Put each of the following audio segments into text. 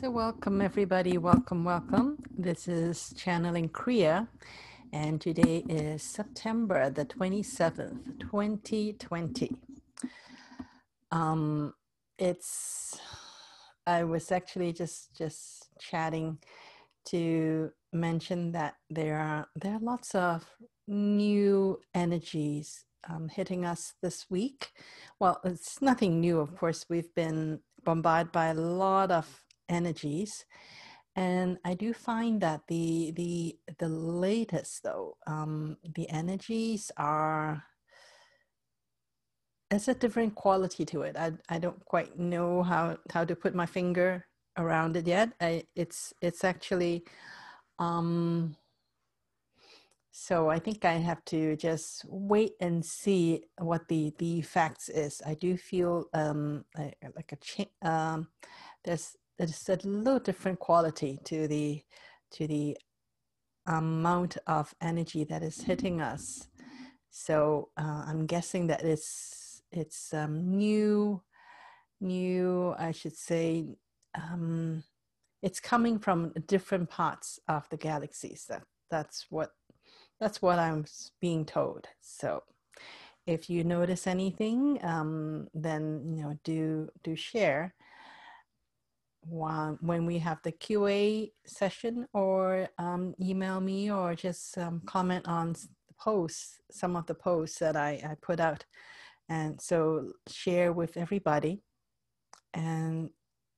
So, welcome everybody. Welcome, welcome. This is Channeling Kriya, and today is September the 27th, 2020. Um, it's, I was actually just, just chatting to mention that there are, there are lots of new energies um, hitting us this week. Well, it's nothing new, of course. We've been bombarded by a lot of energies. And i do find that the the the latest though um the energies are there's a different quality to it. I i don't quite know how how to put my finger around it yet. I, it's it's actually um so i think i have to just wait and see what the the facts is. I do feel um like a change um there's there's a little different quality to the to the amount of energy that is hitting us. So uh, I'm guessing that it's it's um, new, new. I should say um, it's coming from different parts of the galaxies. That that's what that's what I'm being told. So if you notice anything, um, then you know do do share when we have the QA session or um, email me or just um, comment on the posts, some of the posts that I, I put out. And so share with everybody. And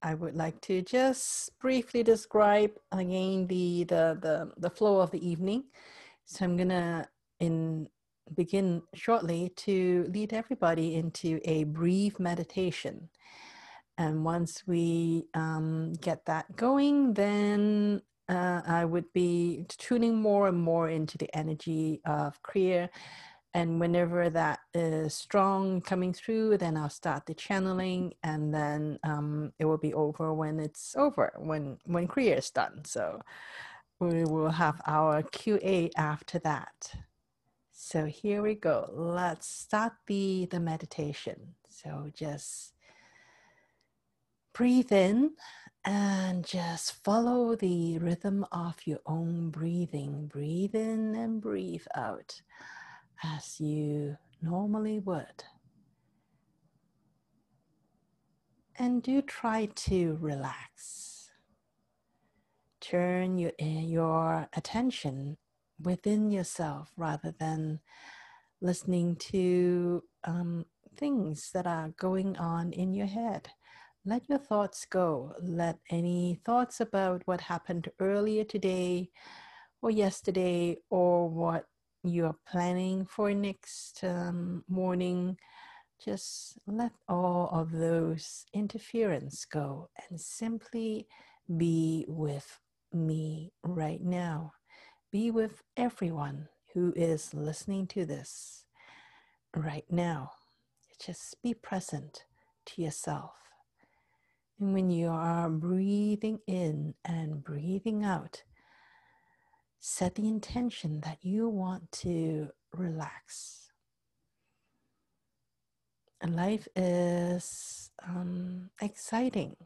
I would like to just briefly describe again the, the, the, the flow of the evening. So I'm gonna in begin shortly to lead everybody into a brief meditation. And once we um, get that going, then uh, I would be tuning more and more into the energy of Kriya. And whenever that is strong coming through, then I'll start the channeling, and then um, it will be over when it's over, when when Kriya is done. So we will have our QA after that. So here we go. Let's start the the meditation. So just breathe in and just follow the rhythm of your own breathing. Breathe in and breathe out as you normally would. And do try to relax. Turn your, your attention within yourself rather than listening to um, things that are going on in your head let your thoughts go. Let any thoughts about what happened earlier today or yesterday or what you're planning for next um, morning, just let all of those interference go and simply be with me right now. Be with everyone who is listening to this right now. Just be present to yourself. And when you are breathing in and breathing out, set the intention that you want to relax. And life is um, exciting,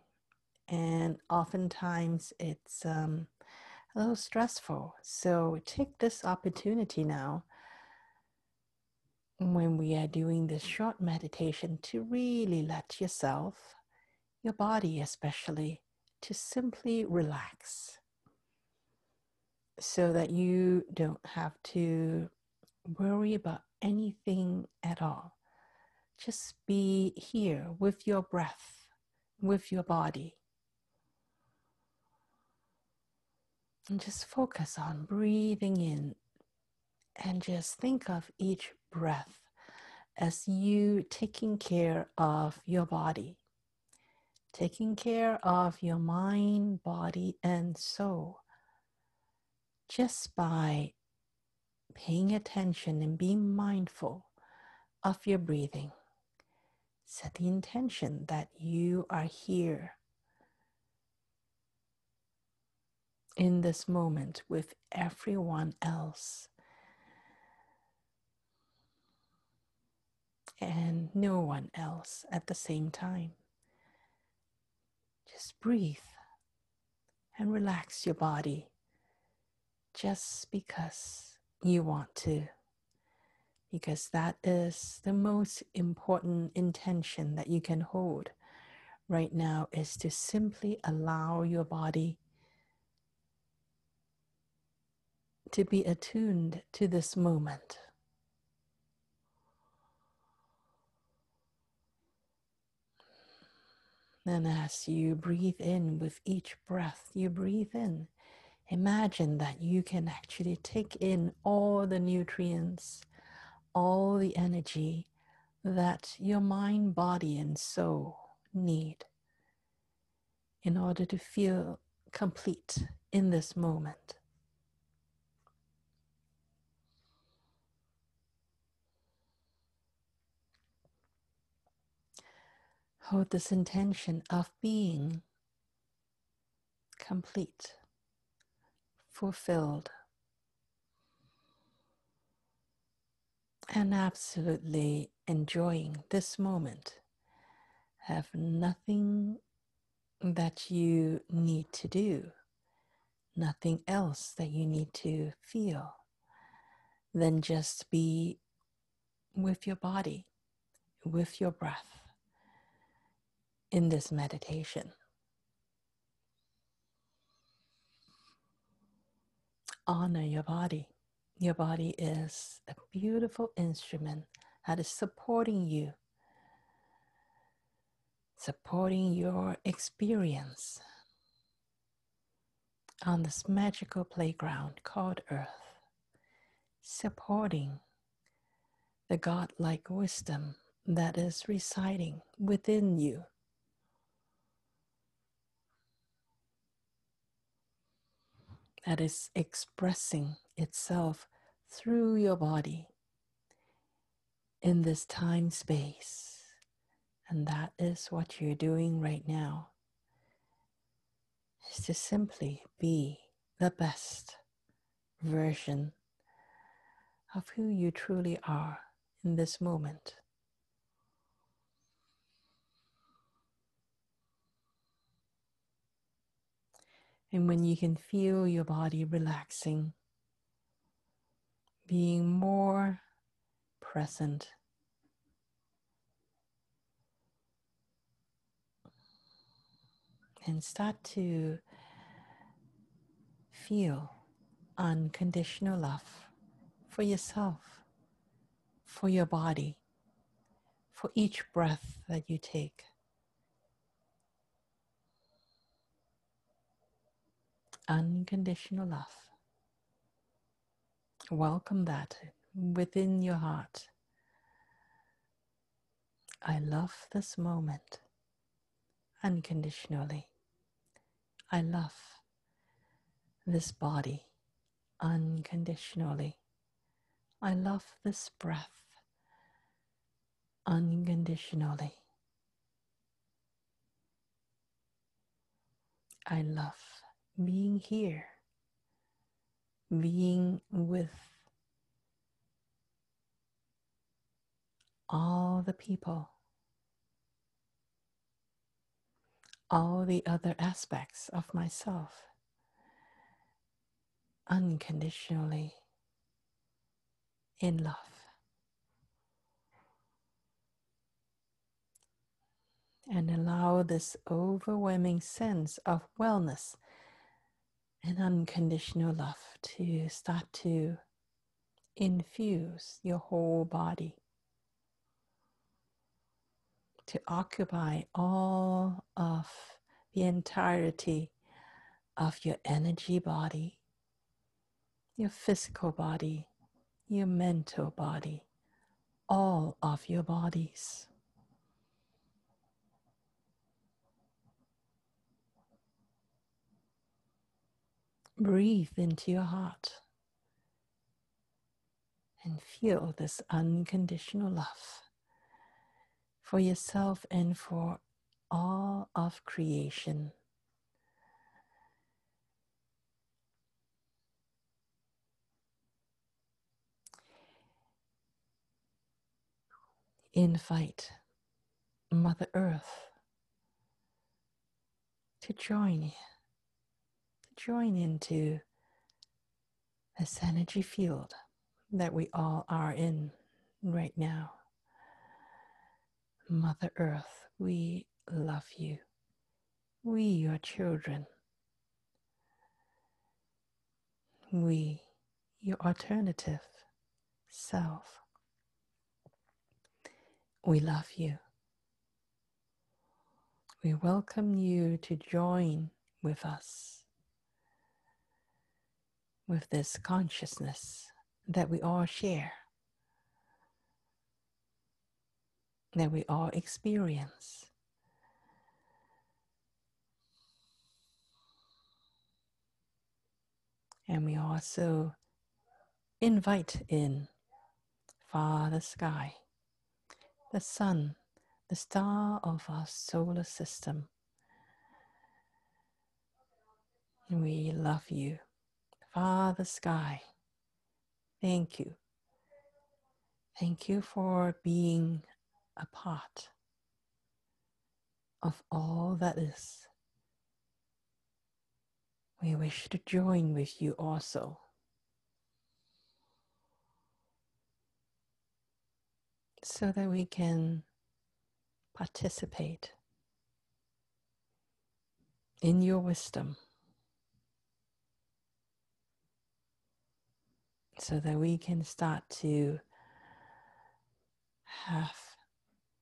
and oftentimes it's um, a little stressful. So take this opportunity now when we are doing this short meditation to really let yourself your body especially, to simply relax so that you don't have to worry about anything at all. Just be here with your breath, with your body. And just focus on breathing in and just think of each breath as you taking care of your body taking care of your mind, body, and soul just by paying attention and being mindful of your breathing. Set the intention that you are here in this moment with everyone else. And no one else at the same time. Just breathe and relax your body just because you want to. Because that is the most important intention that you can hold right now is to simply allow your body to be attuned to this moment. And as you breathe in with each breath, you breathe in. Imagine that you can actually take in all the nutrients, all the energy that your mind, body, and soul need in order to feel complete in this moment. Hold this intention of being complete, fulfilled, and absolutely enjoying this moment. Have nothing that you need to do, nothing else that you need to feel, then just be with your body, with your breath in this meditation. Honor your body. Your body is a beautiful instrument that is supporting you, supporting your experience on this magical playground called Earth, supporting the godlike wisdom that is residing within you. That is expressing itself through your body in this time space. And that is what you're doing right now is to simply be the best version of who you truly are in this moment. And when you can feel your body relaxing, being more present. And start to feel unconditional love for yourself, for your body, for each breath that you take. Unconditional love. Welcome that within your heart. I love this moment unconditionally. I love this body unconditionally. I love this breath unconditionally. I love being here, being with all the people, all the other aspects of myself unconditionally in love. And allow this overwhelming sense of wellness and unconditional love to start to infuse your whole body, to occupy all of the entirety of your energy body, your physical body, your mental body, all of your bodies. Breathe into your heart and feel this unconditional love for yourself and for all of creation. Invite Mother Earth to join you join into this energy field that we all are in right now. Mother Earth, we love you. We, your children. We, your alternative self. We love you. We welcome you to join with us with this consciousness that we all share, that we all experience. And we also invite in Father Sky, the Sun, the star of our solar system. We love you, Father Sky. Thank you. Thank you for being a part of all that is. We wish to join with you also. So that we can participate in your wisdom. So that we can start to have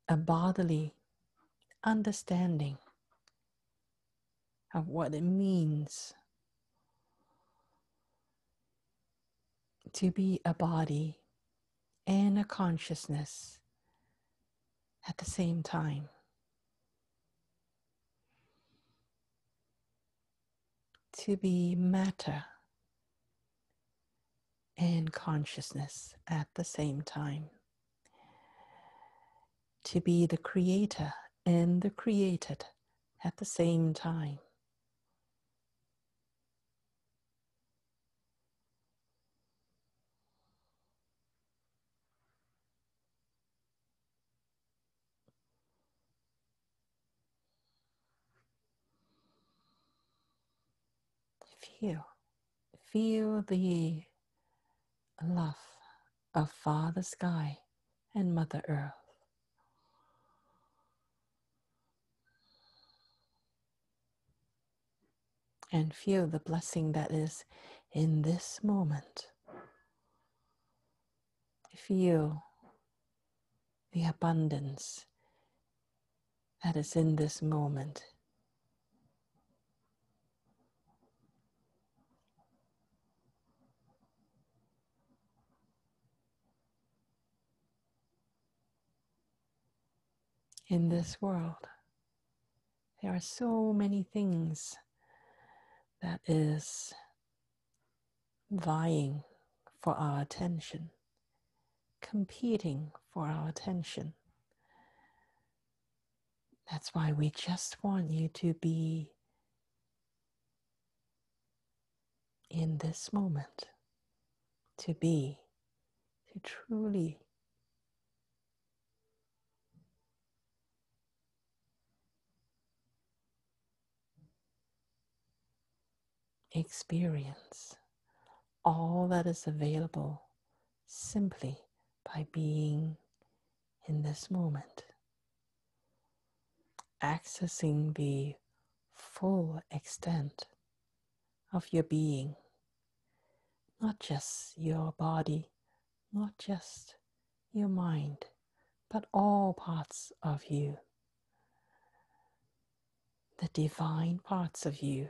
a bodily understanding of what it means to be a body and a consciousness at the same time. To be matter and consciousness at the same time. To be the creator and the created at the same time. Feel, feel the love of Father Sky and Mother Earth. And feel the blessing that is in this moment. Feel the abundance that is in this moment. In this world. There are so many things that is vying for our attention, competing for our attention. That's why we just want you to be in this moment, to be, to truly experience all that is available simply by being in this moment, accessing the full extent of your being, not just your body, not just your mind, but all parts of you, the divine parts of you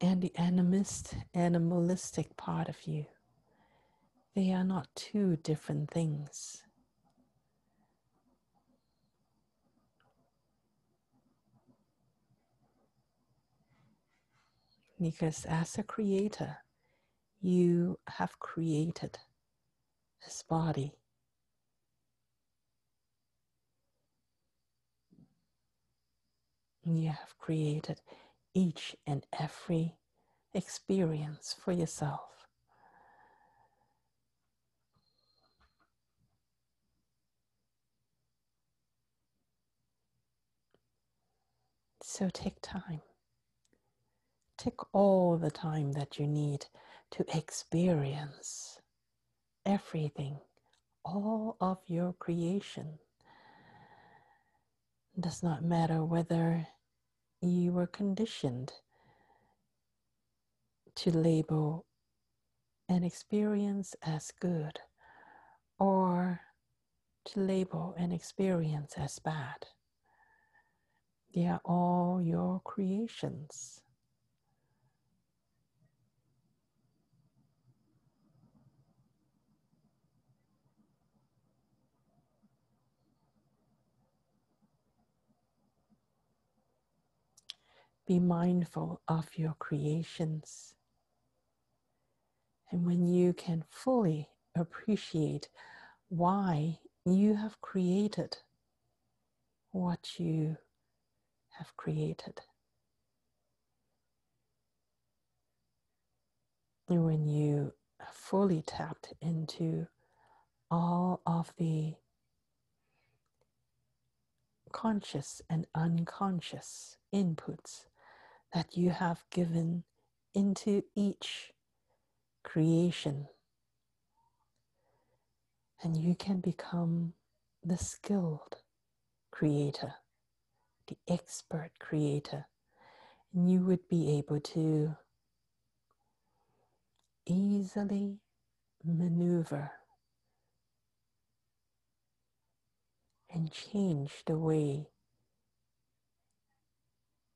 and the animist, animalistic part of you. They are not two different things. Because as a creator, you have created this body. You have created each and every experience for yourself. So take time. Take all the time that you need to experience everything, all of your creation. It does not matter whether you were conditioned to label an experience as good or to label an experience as bad. They are all your creations. Be mindful of your creations. And when you can fully appreciate why you have created what you have created, and when you are fully tapped into all of the conscious and unconscious inputs that you have given into each creation. And you can become the skilled creator, the expert creator. And you would be able to easily maneuver and change the way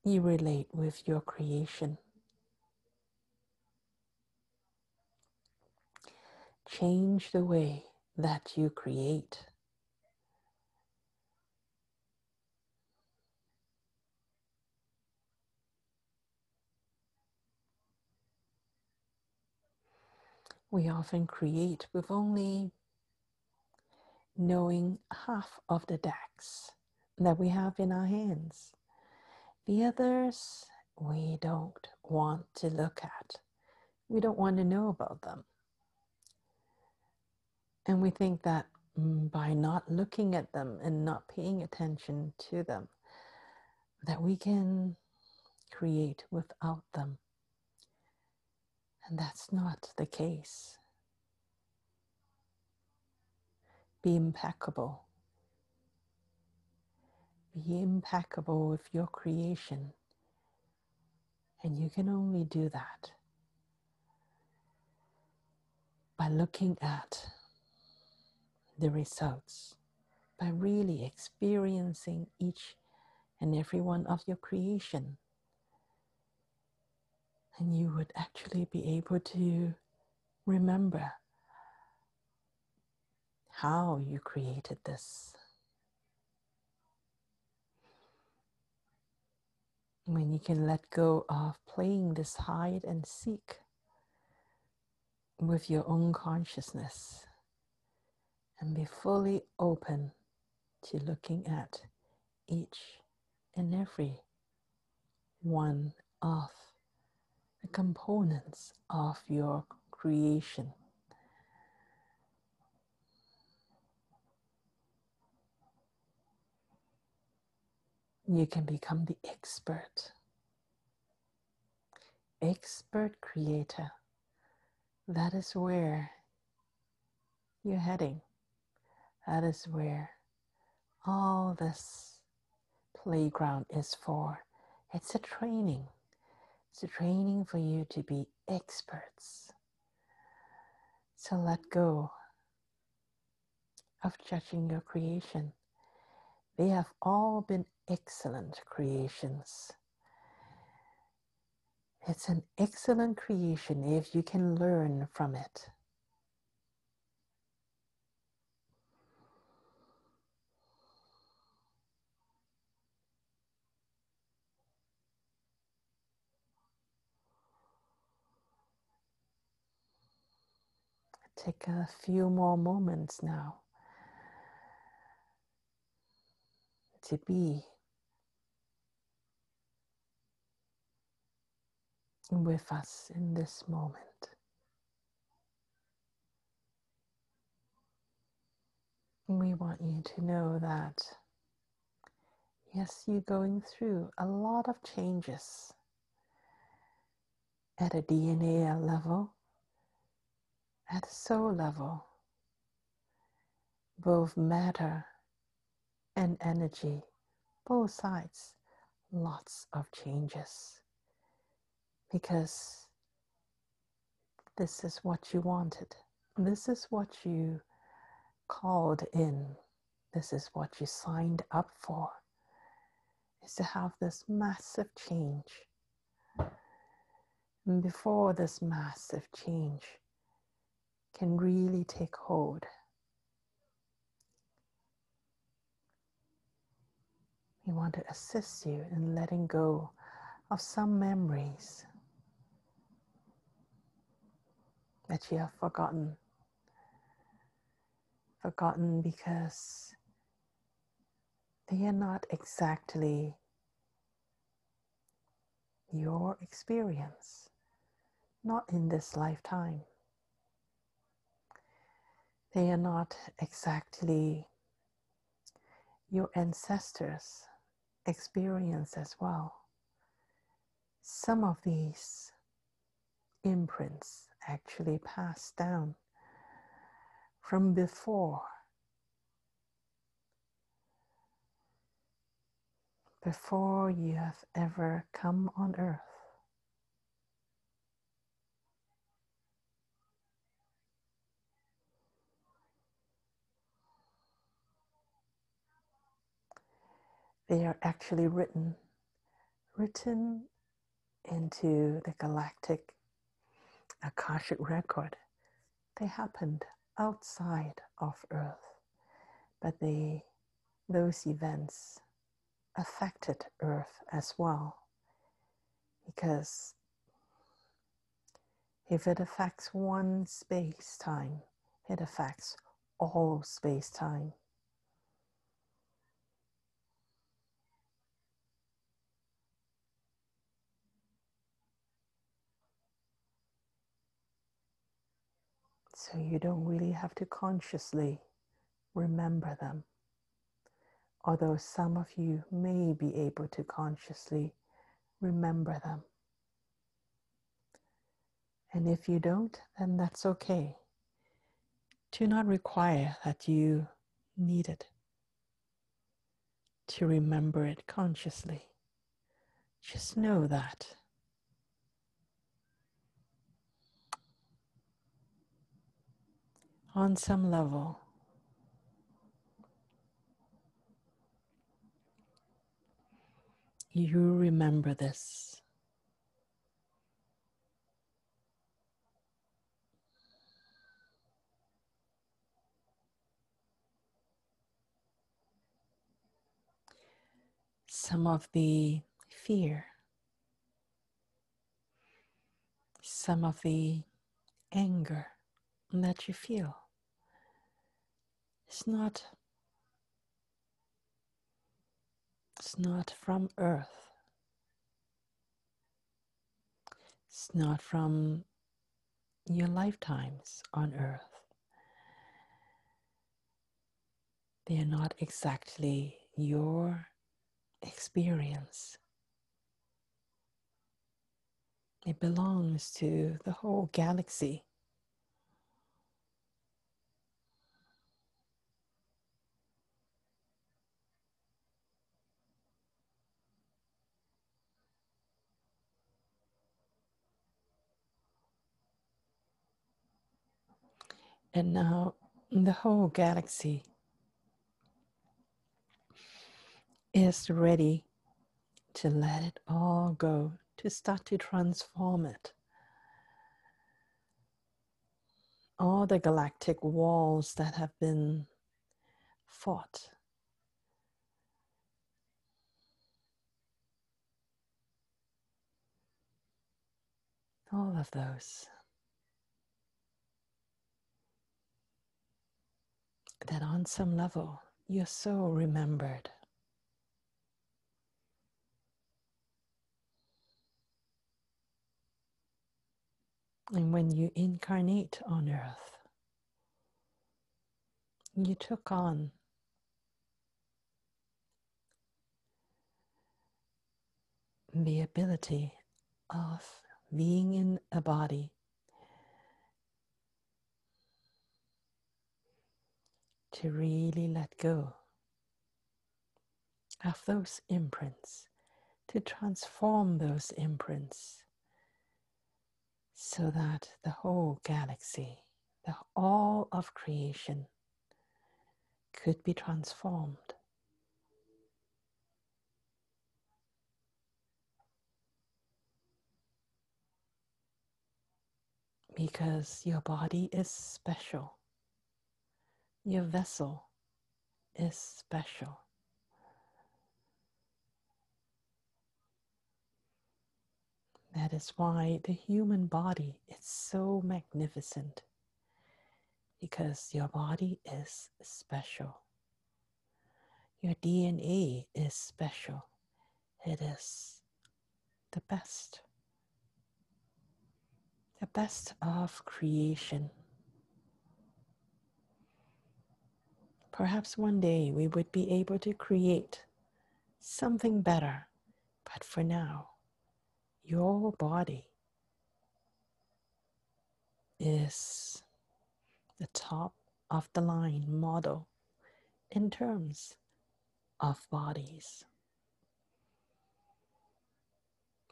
you relate with your creation. Change the way that you create. We often create with only knowing half of the decks that we have in our hands. The others we don't want to look at. We don't want to know about them. And we think that mm, by not looking at them and not paying attention to them, that we can create without them. And that's not the case. Be impeccable be impeccable with your creation. And you can only do that by looking at the results, by really experiencing each and every one of your creation. And you would actually be able to remember how you created this. When you can let go of playing this hide and seek with your own consciousness and be fully open to looking at each and every one of the components of your creation. You can become the expert. Expert creator. That is where you're heading. That is where all this playground is for. It's a training. It's a training for you to be experts. So let go of judging your creation. They have all been excellent creations. It's an excellent creation if you can learn from it. Take a few more moments now to be with us in this moment. We want you to know that Yes, you're going through a lot of changes at a DNA level, at a soul level, both matter and energy, both sides, lots of changes. Because this is what you wanted, this is what you called in, this is what you signed up for, is to have this massive change. And before this massive change can really take hold, we want to assist you in letting go of some memories that you have forgotten. Forgotten because they are not exactly your experience, not in this lifetime. They are not exactly your ancestors' experience as well. Some of these imprints actually pass down from before before you have ever come on earth. They are actually written, written into the galactic Akashic record. They happened outside of Earth, but they, those events affected Earth as well. Because if it affects one space time, it affects all space time. So you don't really have to consciously remember them although some of you may be able to consciously remember them. And if you don't, then that's okay. Do not require that you need it to remember it consciously. Just know that. On some level, You remember this. Some of the fear, some of the anger that you feel. It's not It's not from earth. It's not from your lifetimes on earth. They are not exactly your experience. It belongs to the whole galaxy. And now the whole galaxy is ready to let it all go, to start to transform it. All the galactic walls that have been fought. All of those that on some level you're so remembered. And when you incarnate on earth, you took on the ability of being in a body to really let go of those imprints, to transform those imprints so that the whole galaxy, the all of creation, could be transformed. Because your body is special, your vessel is special. That is why the human body is so magnificent because your body is special. Your DNA is special. It is the best, the best of creation. Perhaps one day we would be able to create something better, but for now, your body is the top of the line model in terms of bodies.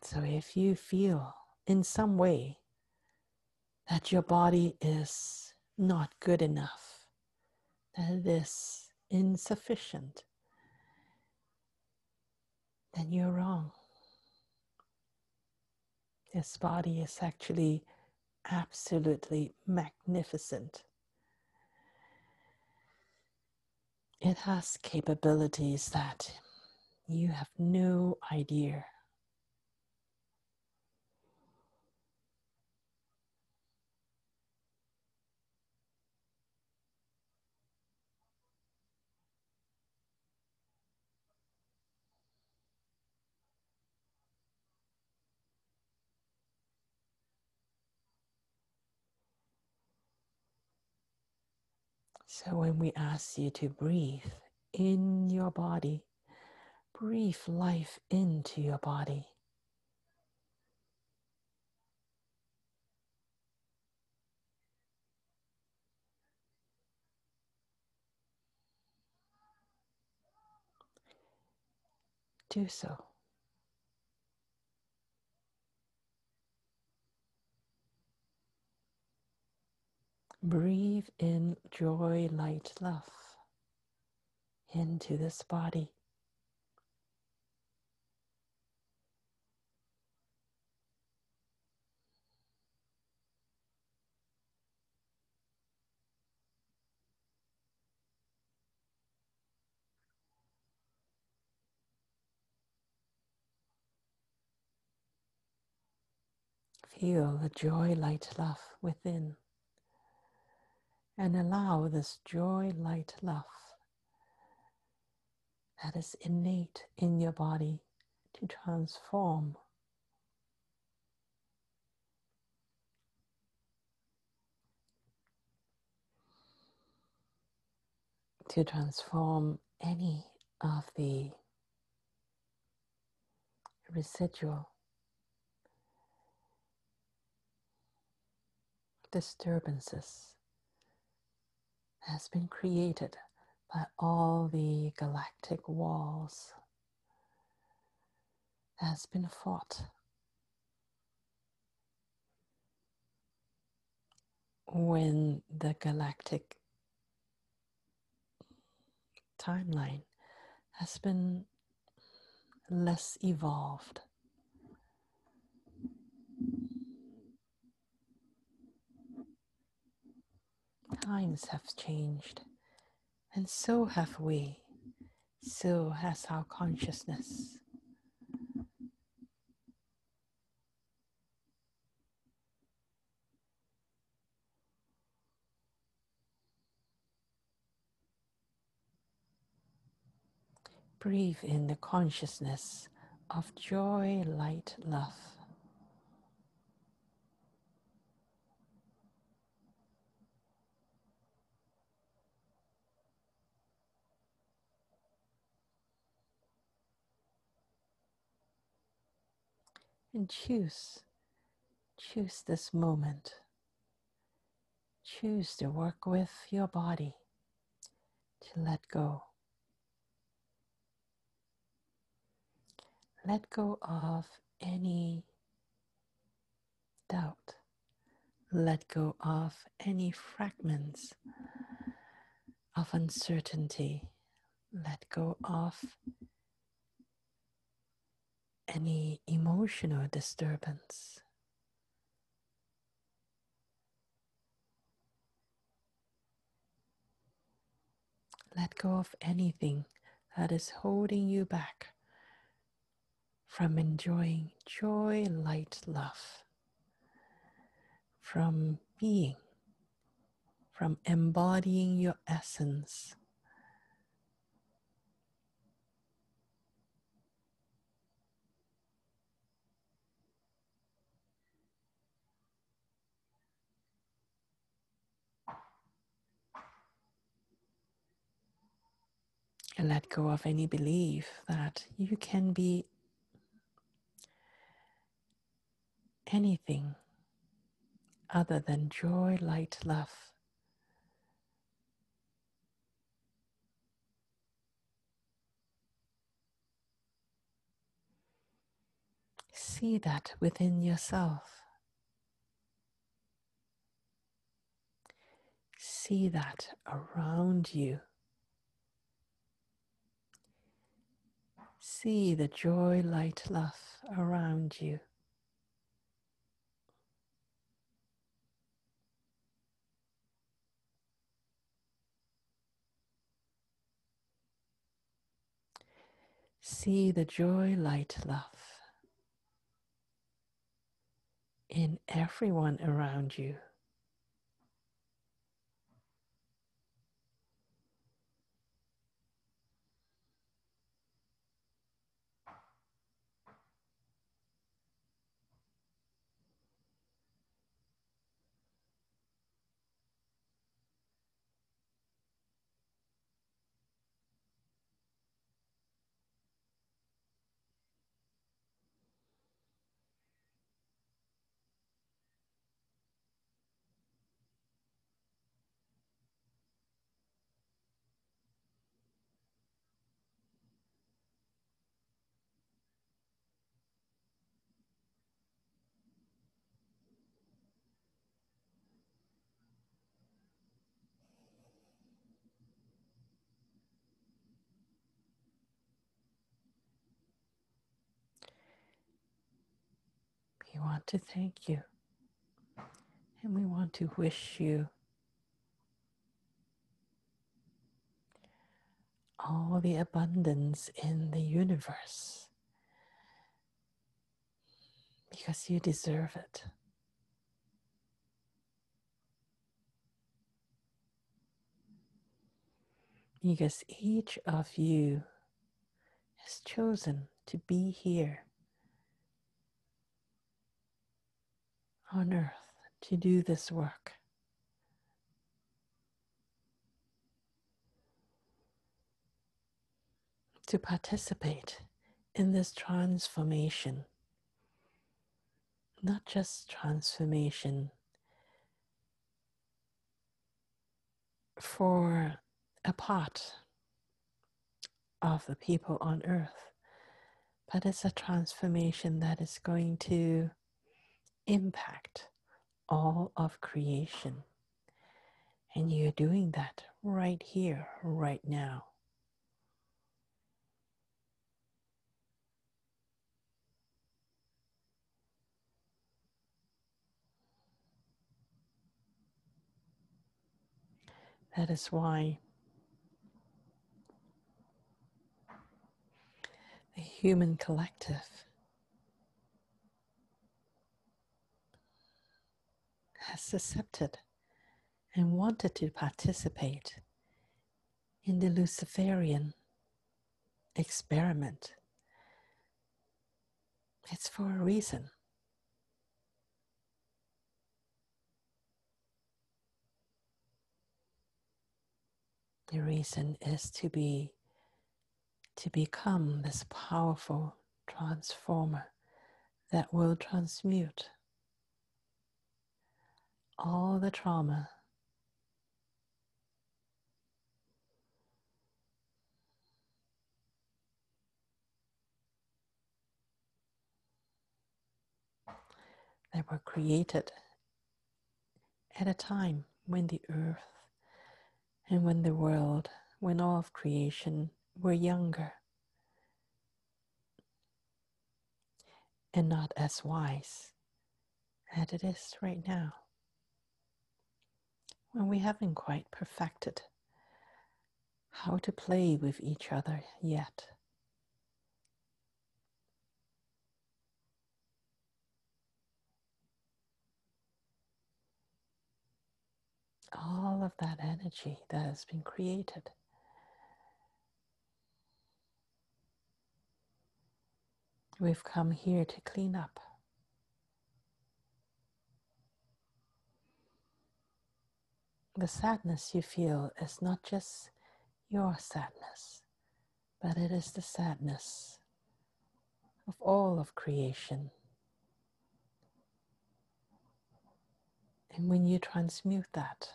So if you feel in some way that your body is not good enough, that it is insufficient, then you're wrong. This body is actually absolutely magnificent. It has capabilities that you have no idea. So, when we ask you to breathe in your body, breathe life into your body. Do so. Breathe in joy, light, love into this body. Feel the joy, light, love within and allow this joy, light, love that is innate in your body to transform. To transform any of the residual disturbances has been created by all the galactic walls, has been fought. When the galactic timeline has been less evolved. Times have changed, and so have we, so has our consciousness. Breathe in the consciousness of joy, light, love. And choose. Choose this moment. Choose to work with your body to let go. Let go of any doubt. Let go of any fragments of uncertainty. Let go of any emotional disturbance. Let go of anything that is holding you back from enjoying joy, light, love, from being, from embodying your essence. And let go of any belief that you can be anything other than joy, light, love. See that within yourself. See that around you. See the joy, light, love around you. See the joy, light, love in everyone around you. We want to thank you. And we want to wish you all the abundance in the universe. Because you deserve it. Because each of you has chosen to be here on earth to do this work. To participate in this transformation, not just transformation for a part of the people on earth, but it's a transformation that is going to impact all of creation. And you're doing that right here, right now. That is why the human collective has accepted and wanted to participate in the Luciferian experiment. It's for a reason. The reason is to be to become this powerful transformer that will transmute all the trauma. That were created at a time when the earth and when the world, when all of creation were younger and not as wise as it is right now when we haven't quite perfected how to play with each other yet. All of that energy that has been created. We've come here to clean up. The sadness you feel is not just your sadness, but it is the sadness of all of creation. And when you transmute that,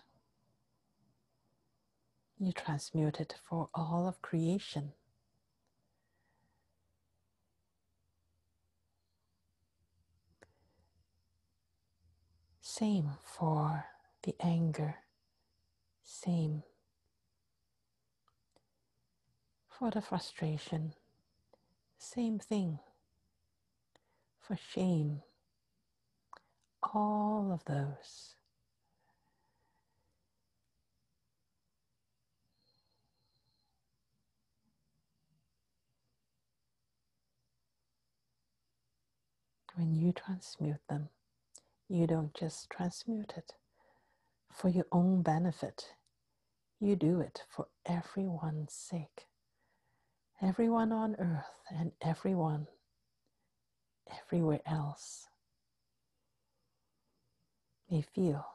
you transmute it for all of creation. Same for the anger same for the frustration, same thing for shame, all of those. When you transmute them, you don't just transmute it for your own benefit. You do it for everyone's sake. Everyone on earth and everyone everywhere else. They feel,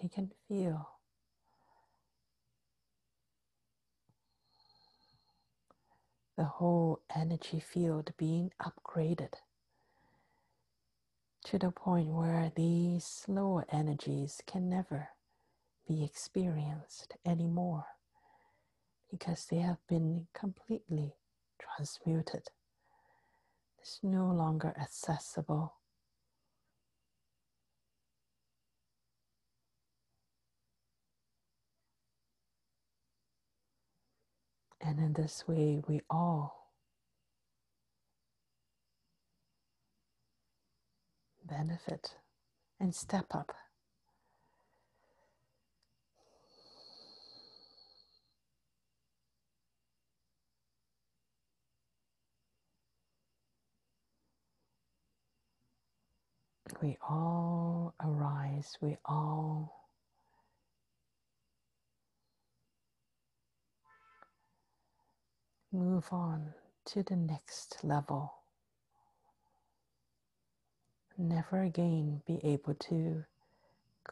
they can feel the whole energy field being upgraded to the point where these lower energies can never be experienced anymore because they have been completely transmuted. It's no longer accessible. And in this way, we all benefit and step up. We all arise, we all move on to the next level never again be able to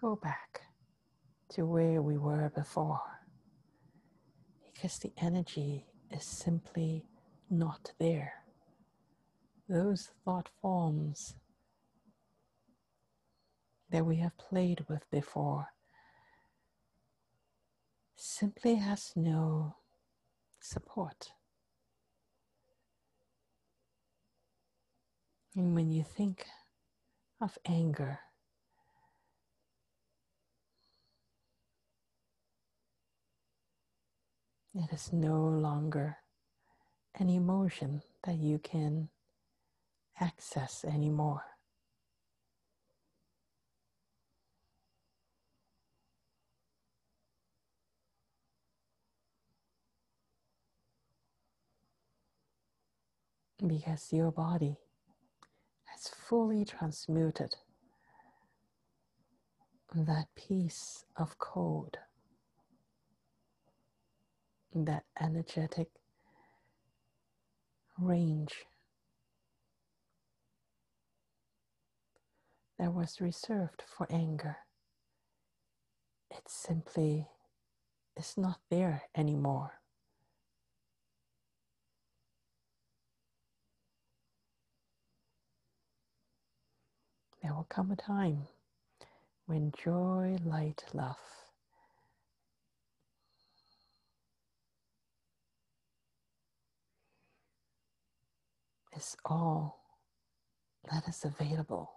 go back to where we were before because the energy is simply not there. Those thought forms that we have played with before simply has no support. And when you think of anger. It is no longer an emotion that you can access anymore. Because your body has fully transmuted that piece of code, that energetic range that was reserved for anger. It simply is not there anymore. There will come a time when joy, light, love is all that is available.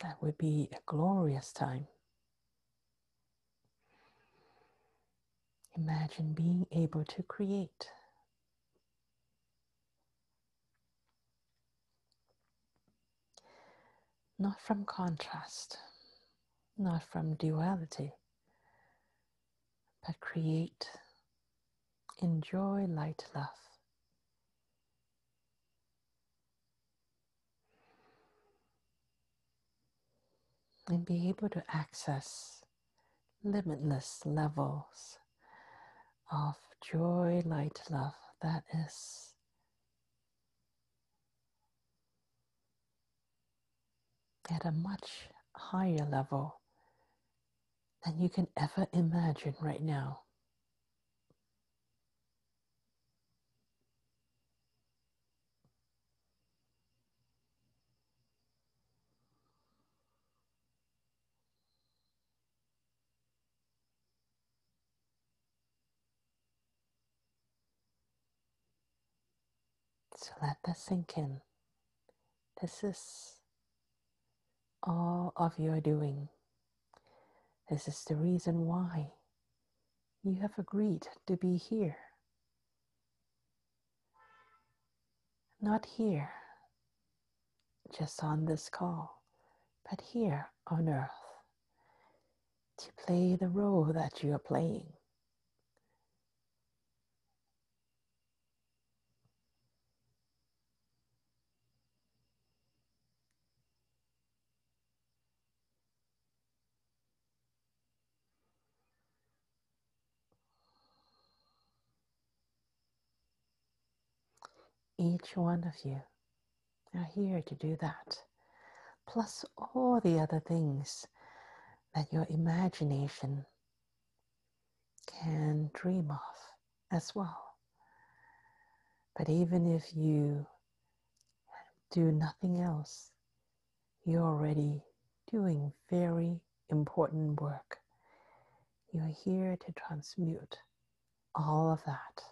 That would be a glorious time. Imagine being able to create. Not from contrast, not from duality, but create, enjoy light love. And be able to access limitless levels of joy, light, love that is at a much higher level than you can ever imagine right now. So let that sink in. This is all of your doing. This is the reason why you have agreed to be here. Not here, just on this call, but here on earth to play the role that you are playing. Each one of you are here to do that, plus all the other things that your imagination can dream of as well. But even if you do nothing else, you're already doing very important work. You're here to transmute all of that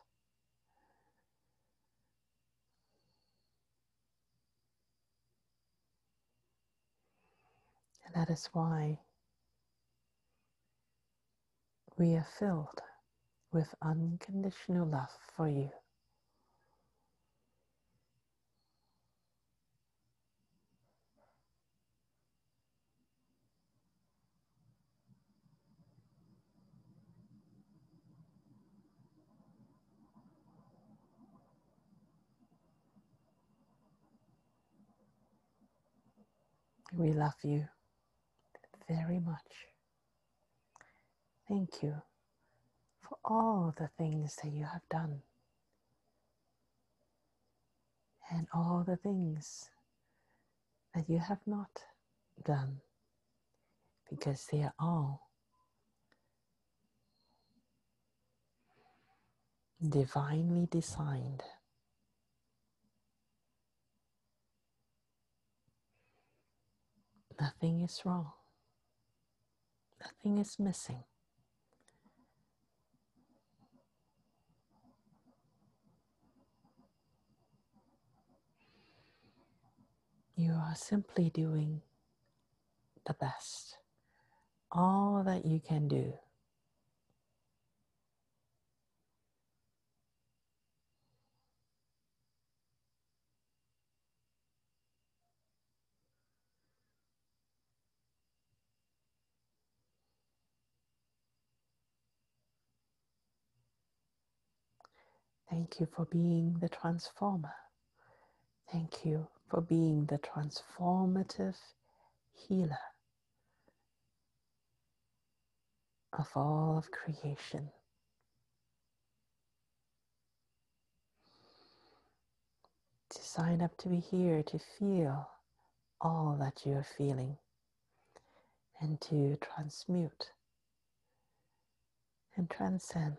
That is why we are filled with unconditional love for you. We love you very much. Thank you for all the things that you have done and all the things that you have not done because they are all divinely designed. Nothing is wrong. Is missing. You are simply doing the best, all that you can do. Thank you for being the transformer. Thank you for being the transformative healer of all of creation. To sign up to be here to feel all that you're feeling and to transmute and transcend.